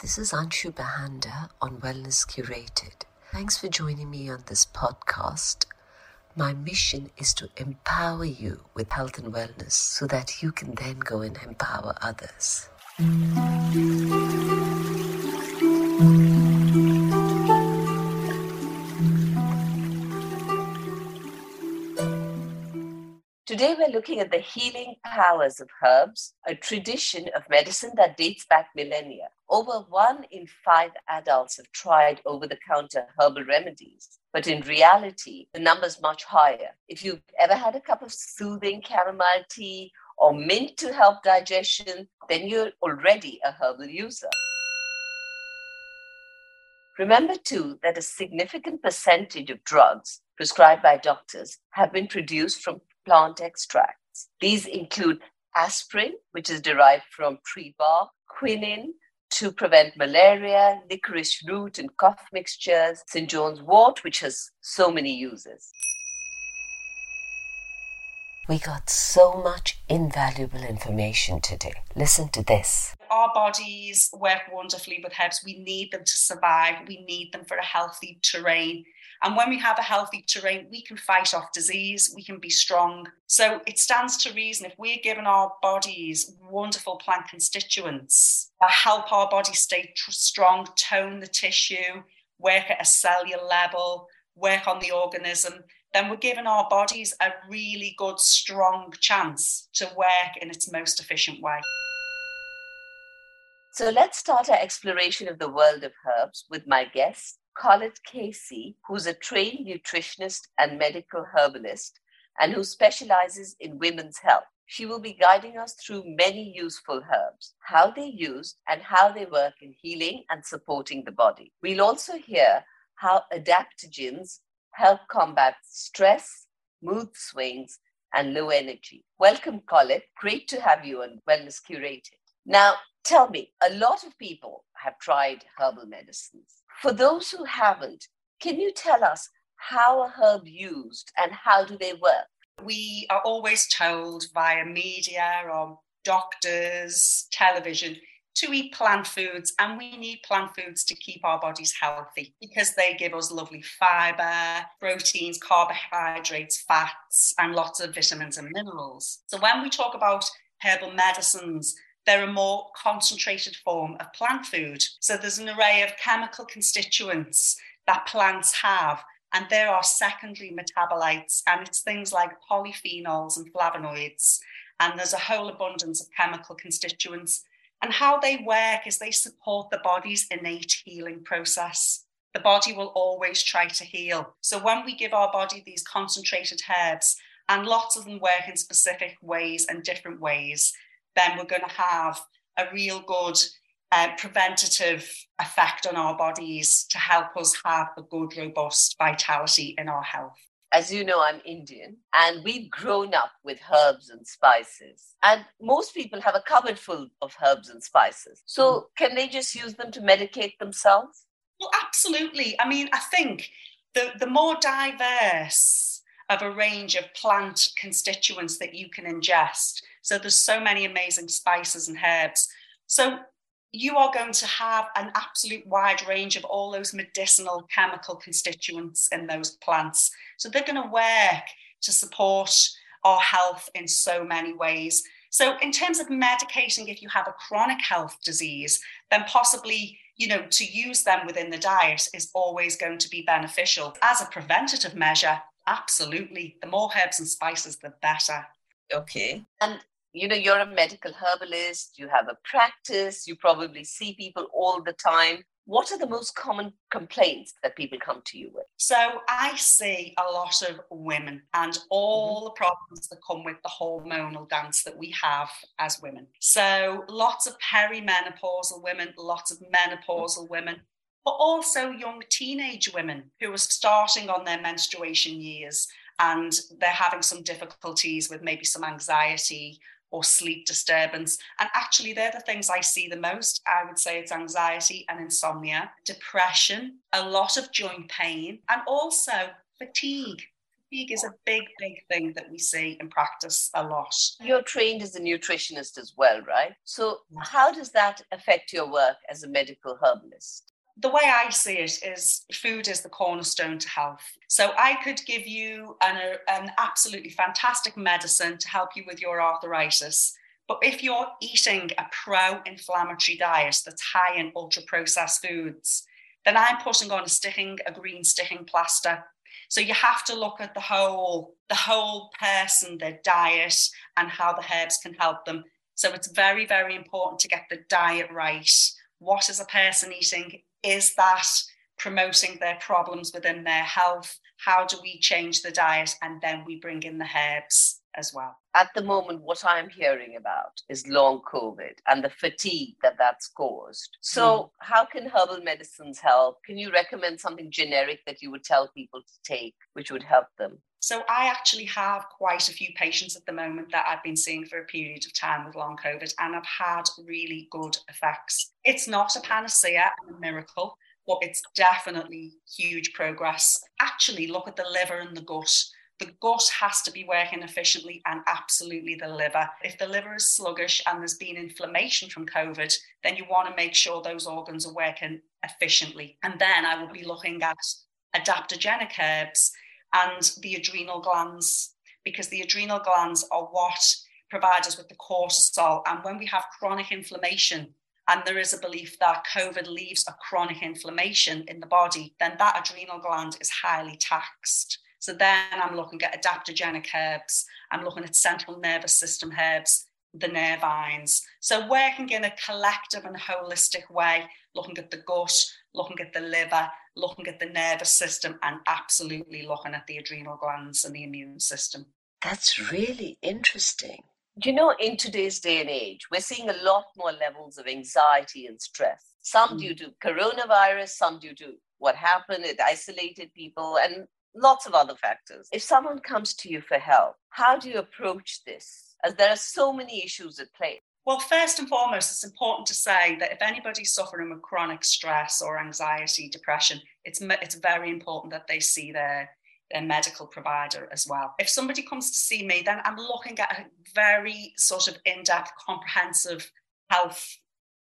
This is Anshu Bahanda on Wellness Curated. Thanks for joining me on this podcast. My mission is to empower you with health and wellness so that you can then go and empower others. Today, we're looking at the healing powers of herbs, a tradition of medicine that dates back millennia. Over one in five adults have tried over the counter herbal remedies, but in reality, the number's much higher. If you've ever had a cup of soothing chamomile tea or mint to help digestion, then you're already a herbal user. Remember, too, that a significant percentage of drugs prescribed by doctors have been produced from plant extracts. These include aspirin, which is derived from tree bark, quinine to prevent malaria, licorice root and cough mixtures, St. John's wort, which has so many uses. We got so much invaluable information today. Listen to this. Our bodies work wonderfully with herbs. We need them to survive. We need them for a healthy terrain. And when we have a healthy terrain, we can fight off disease, we can be strong. So it stands to reason if we're giving our bodies wonderful plant constituents that help our body stay tr- strong, tone the tissue, work at a cellular level, work on the organism, then we're giving our bodies a really good, strong chance to work in its most efficient way. So let's start our exploration of the world of herbs with my guest, Colette Casey, who's a trained nutritionist and medical herbalist and who specializes in women's health. She will be guiding us through many useful herbs, how they're used, and how they work in healing and supporting the body. We'll also hear how adaptogens help combat stress, mood swings, and low energy. Welcome, Colette. Great to have you on Wellness Curated. Now, tell me, a lot of people have tried herbal medicines for those who haven't, can you tell us how a herb used and how do they work? We are always told via media or doctors, television, to eat plant foods, and we need plant foods to keep our bodies healthy because they give us lovely fiber, proteins, carbohydrates, fats, and lots of vitamins and minerals. So, when we talk about herbal medicines, they're a more concentrated form of plant food. So there's an array of chemical constituents that plants have, and there are secondary metabolites, and it's things like polyphenols and flavonoids. And there's a whole abundance of chemical constituents. And how they work is they support the body's innate healing process. The body will always try to heal. So when we give our body these concentrated herbs, and lots of them work in specific ways and different ways, then we're going to have a real good uh, preventative effect on our bodies to help us have a good, robust vitality in our health. As you know, I'm Indian and we've grown up with herbs and spices. And most people have a cupboard full of herbs and spices. So, mm. can they just use them to medicate themselves? Well, absolutely. I mean, I think the, the more diverse of a range of plant constituents that you can ingest, so there's so many amazing spices and herbs. So you are going to have an absolute wide range of all those medicinal chemical constituents in those plants. So they're going to work to support our health in so many ways. So, in terms of medicating, if you have a chronic health disease, then possibly, you know, to use them within the diet is always going to be beneficial. As a preventative measure, absolutely. The more herbs and spices, the better. Okay. And you know, you're a medical herbalist, you have a practice, you probably see people all the time. What are the most common complaints that people come to you with? So, I see a lot of women and all mm-hmm. the problems that come with the hormonal dance that we have as women. So, lots of perimenopausal women, lots of menopausal women, but also young teenage women who are starting on their menstruation years and they're having some difficulties with maybe some anxiety or sleep disturbance. And actually, they're the things I see the most. I would say it's anxiety and insomnia, depression, a lot of joint pain, and also fatigue. Fatigue is a big, big thing that we see in practice a lot. You're trained as a nutritionist as well, right? So, how does that affect your work as a medical herbalist? The way I see it is food is the cornerstone to health. So I could give you an, uh, an absolutely fantastic medicine to help you with your arthritis. But if you're eating a pro inflammatory diet that's high in ultra processed foods, then I'm putting on a sticking, a green sticking plaster. So you have to look at the whole, the whole person, their diet, and how the herbs can help them. So it's very, very important to get the diet right. What is a person eating? Is that promoting their problems within their health? How do we change the diet? And then we bring in the herbs as well. At the moment, what I'm hearing about is long COVID and the fatigue that that's caused. So, mm. how can herbal medicines help? Can you recommend something generic that you would tell people to take, which would help them? So, I actually have quite a few patients at the moment that I've been seeing for a period of time with long COVID, and I've had really good effects. It's not a panacea and a miracle, but it's definitely huge progress. Actually, look at the liver and the gut the gut has to be working efficiently and absolutely the liver. If the liver is sluggish and there's been inflammation from COVID, then you want to make sure those organs are working efficiently. And then I will be looking at adaptogenic herbs and the adrenal glands, because the adrenal glands are what provide us with the cortisol. And when we have chronic inflammation, and there is a belief that COVID leaves a chronic inflammation in the body, then that adrenal gland is highly taxed. So then I'm looking at adaptogenic herbs, I'm looking at central nervous system herbs, the nervines. So working in a collective and holistic way, looking at the gut, looking at the liver, looking at the nervous system, and absolutely looking at the adrenal glands and the immune system. That's really interesting. You know, in today's day and age, we're seeing a lot more levels of anxiety and stress. Some mm. due to coronavirus, some due to what happened, it isolated people, and lots of other factors. If someone comes to you for help, how do you approach this? As there are so many issues at play. Well, first and foremost, it's important to say that if anybody's suffering with chronic stress or anxiety, depression, it's, it's very important that they see their, their medical provider as well. If somebody comes to see me, then I'm looking at a very sort of in depth, comprehensive health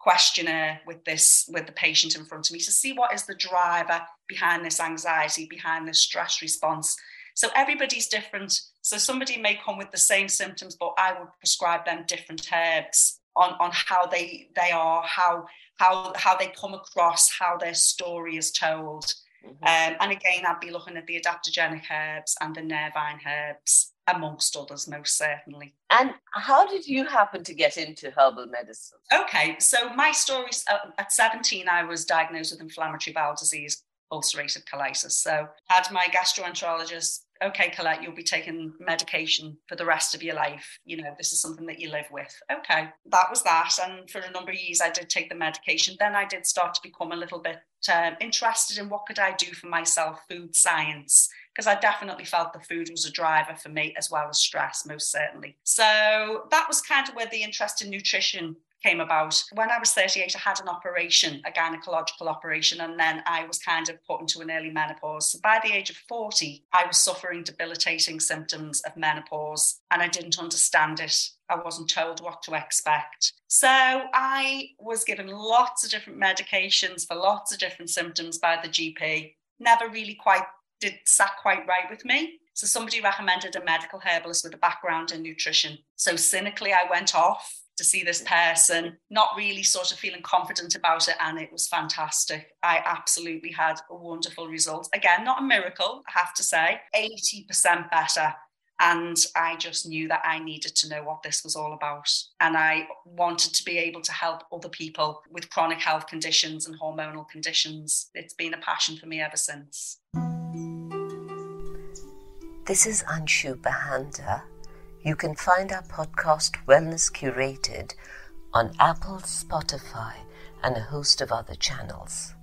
questionnaire with this with the patient in front of me to see what is the driver behind this anxiety behind this stress response so everybody's different so somebody may come with the same symptoms but i would prescribe them different herbs on on how they they are how how how they come across how their story is told mm-hmm. um, and again i'd be looking at the adaptogenic herbs and the nervine herbs amongst others, most certainly. And how did you happen to get into herbal medicine? Okay, so my story uh, at 17, I was diagnosed with inflammatory bowel disease, ulcerative colitis. So, had my gastroenterologist okay, Colette, you'll be taking medication for the rest of your life. You know, this is something that you live with. Okay, that was that. And for a number of years, I did take the medication. Then I did start to become a little bit um, interested in what could I do for myself, food science, because I definitely felt the food was a driver for me as well as stress, most certainly. So that was kind of where the interest in nutrition came about. When I was 38, I had an operation, a gynecological operation, and then I was kind of put into an early menopause. So by the age of 40, I was suffering debilitating symptoms of menopause and I didn't understand it. I wasn't told what to expect. So I was given lots of different medications for lots of different symptoms by the GP. Never really quite did sat quite right with me. So somebody recommended a medical herbalist with a background in nutrition. So cynically, I went off to see this person, not really sort of feeling confident about it. And it was fantastic. I absolutely had a wonderful result. Again, not a miracle, I have to say, 80% better. And I just knew that I needed to know what this was all about. And I wanted to be able to help other people with chronic health conditions and hormonal conditions. It's been a passion for me ever since. This is Anshu Bahanda you can find our podcast Wellness Curated on Apple, Spotify, and a host of other channels.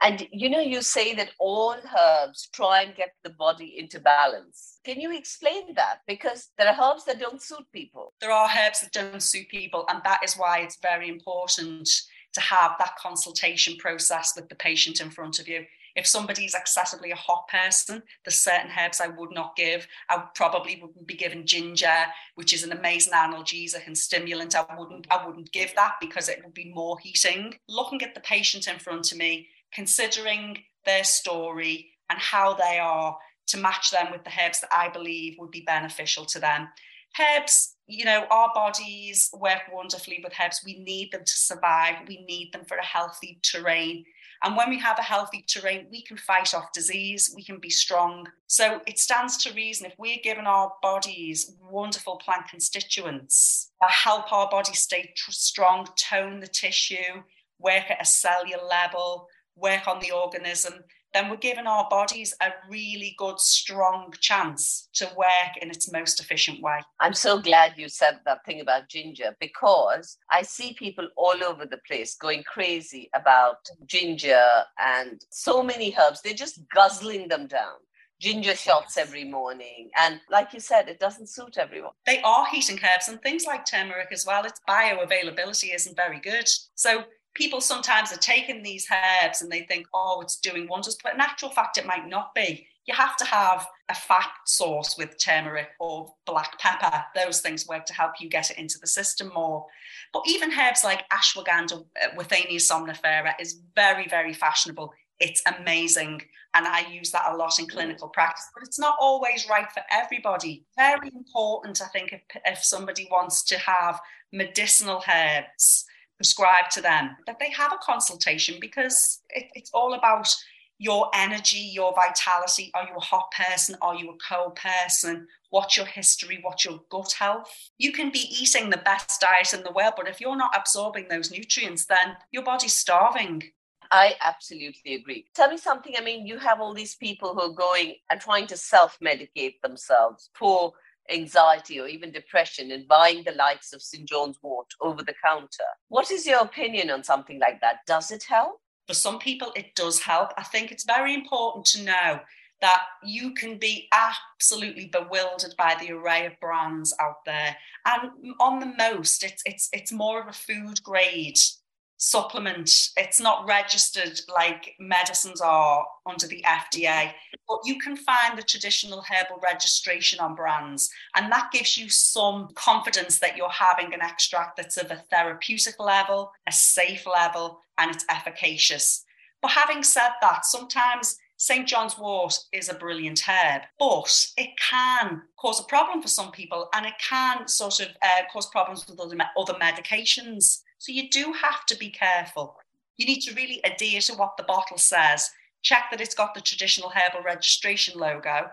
And you know, you say that all herbs try and get the body into balance. Can you explain that? Because there are herbs that don't suit people. There are herbs that don't suit people, and that is why it's very important to have that consultation process with the patient in front of you If somebody's excessively a hot person, there's certain herbs I would not give. I probably wouldn't be given ginger, which is an amazing analgesic and stimulant. I wouldn't, I wouldn't give that because it would be more heating. Looking at the patient in front of me, considering their story and how they are to match them with the herbs that I believe would be beneficial to them. Herbs, you know, our bodies work wonderfully with herbs. We need them to survive. We need them for a healthy terrain. And when we have a healthy terrain, we can fight off disease, we can be strong. So it stands to reason if we're given our bodies wonderful plant constituents that help our body stay tr- strong, tone the tissue, work at a cellular level, work on the organism, then we're giving our bodies a really good, strong chance to work in its most efficient way. I'm so glad you said that thing about ginger because I see people all over the place going crazy about ginger and so many herbs. They're just guzzling them down ginger shots every morning. And like you said, it doesn't suit everyone. They are heating herbs and things like turmeric as well. Its bioavailability isn't very good. So people sometimes are taking these herbs and they think, oh, it's doing wonders, but in actual fact, it might not be. You have to have a fat source with turmeric or black pepper. Those things work to help you get it into the system more. But even herbs like ashwagandha, uh, Withania somnifera, is very, very fashionable. It's amazing. And I use that a lot in clinical practice, but it's not always right for everybody. Very important, I think, if, if somebody wants to have medicinal herbs prescribed to them, that they have a consultation because it, it's all about your energy, your vitality. Are you a hot person? Are you a cold person? What's your history? What's your gut health? You can be eating the best diet in the world, but if you're not absorbing those nutrients, then your body's starving. I absolutely agree. Tell me something. I mean, you have all these people who are going and trying to self medicate themselves for anxiety or even depression and buying the likes of St. John's wort over the counter. What is your opinion on something like that? Does it help? For some people, it does help. I think it's very important to know that you can be absolutely bewildered by the array of brands out there. And on the most, it's it's it's more of a food grade supplement. It's not registered like medicines are under the FDA, but you can find the traditional herbal registration on brands. And that gives you some confidence that you're having an extract that's of a therapeutic level, a safe level, and it's efficacious. But having said that, sometimes St. John's wort is a brilliant herb, but it can cause a problem for some people and it can sort of uh, cause problems with other, other medications. So you do have to be careful. You need to really adhere to what the bottle says, check that it's got the traditional herbal registration logo,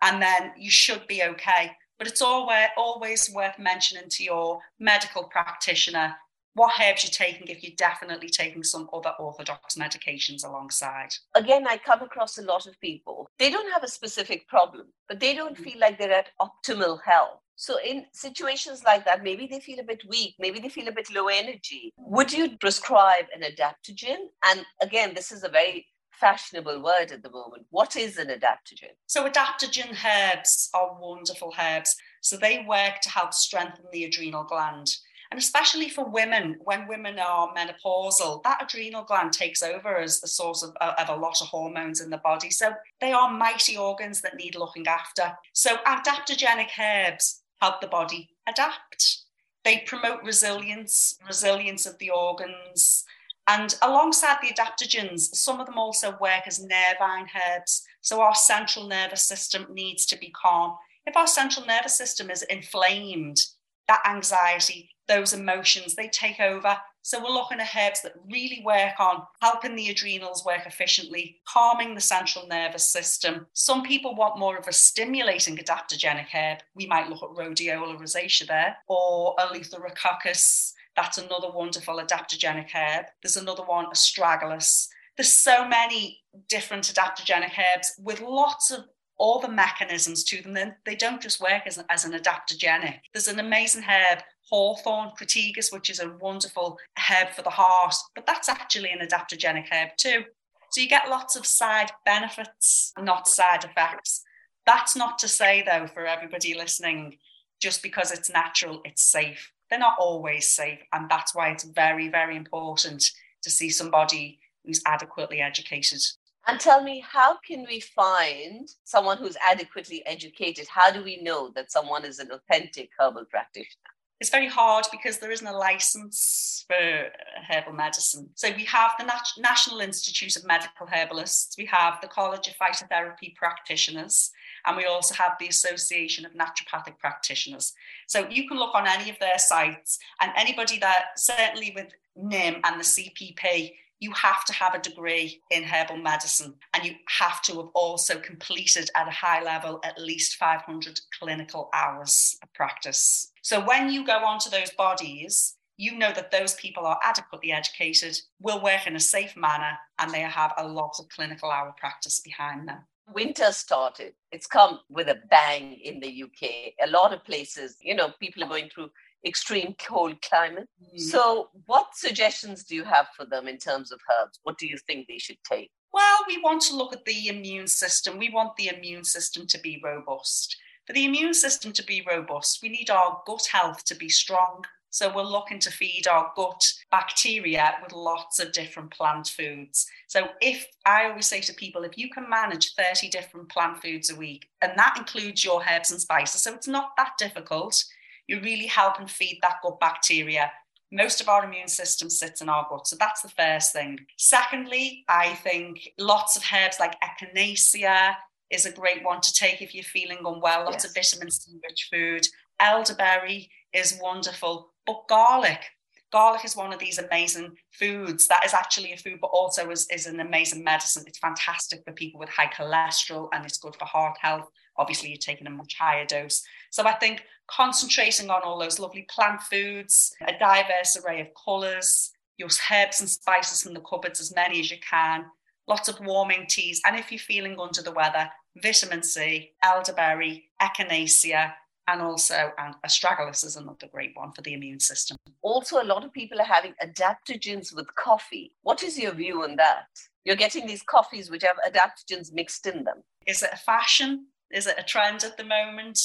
and then you should be okay. But it's always, always worth mentioning to your medical practitioner what herbs you're taking if you're definitely taking some other orthodox medications alongside. Again, I come across a lot of people. They don't have a specific problem, but they don't mm. feel like they're at optimal health. So, in situations like that, maybe they feel a bit weak, maybe they feel a bit low energy. Would you prescribe an adaptogen? And again, this is a very fashionable word at the moment. What is an adaptogen? So, adaptogen herbs are wonderful herbs. So, they work to help strengthen the adrenal gland. And especially for women, when women are menopausal, that adrenal gland takes over as the source of, uh, of a lot of hormones in the body. So, they are mighty organs that need looking after. So, adaptogenic herbs help the body adapt. They promote resilience, resilience of the organs. And alongside the adaptogens, some of them also work as nervine herbs. So our central nervous system needs to be calm. If our central nervous system is inflamed, that anxiety, those emotions, they take over so we're looking at herbs that really work on helping the adrenals work efficiently, calming the central nervous system. Some people want more of a stimulating adaptogenic herb. We might look at rhodiola rosacea there, or Eleutherococcus. That's another wonderful adaptogenic herb. There's another one, astragalus. There's so many different adaptogenic herbs with lots of all the mechanisms to them. Then they don't just work as, as an adaptogenic. There's an amazing herb hawthorn crataegus, which is a wonderful herb for the heart, but that's actually an adaptogenic herb too. So you get lots of side benefits, not side effects. That's not to say, though, for everybody listening, just because it's natural, it's safe. They're not always safe. And that's why it's very, very important to see somebody who's adequately educated And tell me, how can we find someone who's adequately educated? How do we know that someone is an authentic herbal practitioner? It's very hard because there isn't a license for herbal medicine. So we have the Nat- National Institute of Medical Herbalists, we have the College of Phytotherapy Practitioners, and we also have the Association of Naturopathic Practitioners. So you can look on any of their sites, and anybody that certainly with NIM and the CPP you have to have a degree in herbal medicine and you have to have also completed at a high level at least 500 clinical hours of practice. So when you go onto those bodies, you know that those people are adequately educated, will work in a safe manner, and they have a lot of clinical hour practice behind them winter started it's come with a bang in the uk a lot of places you know people are going through extreme cold climate. Mm. So, what suggestions do you have for them in terms of herbs? What do you think they should take? Well, we want to look at the immune system. We want the immune system to be robust. For the immune system to be robust, we need our gut health to be strong. So we're looking to feed our gut bacteria with lots of different plant foods. So if I always say to people, if you can manage 30 different plant foods a week, and that includes your herbs and spices, so it's not that difficult, you're really helping feed that gut bacteria. Most of our immune system sits in our gut. So that's the first thing. Secondly, I think lots of herbs like echinacea is a great one to take if you're feeling unwell. Lots yes. of vitamin C rich food. Elderberry is wonderful, but garlic. Garlic is one of these amazing foods that is actually a food, but also is, is an amazing medicine. It's fantastic for people with high cholesterol and it's good for heart health. Obviously, you're taking a much higher dose. So I think concentrating on all those lovely plant foods, a diverse array of colours, your herbs and spices from the cupboards, as many as you can, lots of warming teas. And if you're feeling under the weather, vitamin C, elderberry, echinacea, and also and astragalus is another great one for the immune system. Also, a lot of people are having adaptogens with coffee. What is your view on that? You're getting these coffees which have adaptogens mixed in them. Is it a fashion? Is it a trend at the moment?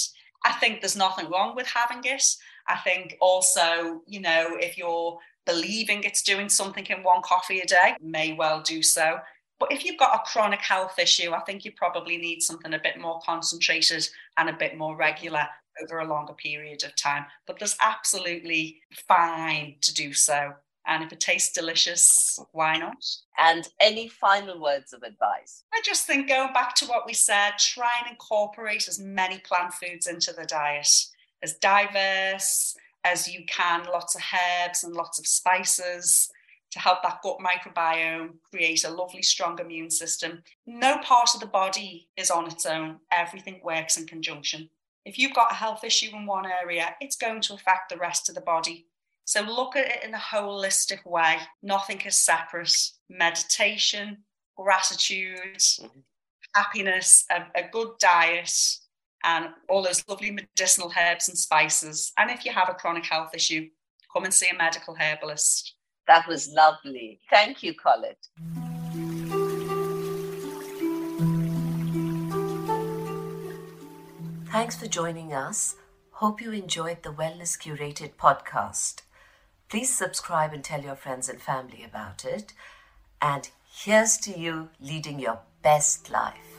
I think there's nothing wrong with having it. I think also, you know, if you're believing it's doing something in one coffee a day, may well do so. But if you've got a chronic health issue, I think you probably need something a bit more concentrated and a bit more regular over a longer period of time. But there's absolutely fine to do so. And if it tastes delicious, why not? And any final words of advice? I just think going back to what we said, try and incorporate as many plant foods into the diet, as diverse as you can, lots of herbs and lots of spices to help that gut microbiome create a lovely, strong immune system. No part of the body is on its own, everything works in conjunction. If you've got a health issue in one area, it's going to affect the rest of the body. So look at it in a holistic way. Nothing is separate. Meditation, gratitude, mm-hmm. happiness, a, a good diet, and all those lovely medicinal herbs and spices. And if you have a chronic health issue, come and see a medical herbalist. That was lovely. Thank you, Colette. Thanks for joining us. Hope you enjoyed the Wellness Curated podcast. Please subscribe and tell your friends and family about it. And here's to you leading your best life.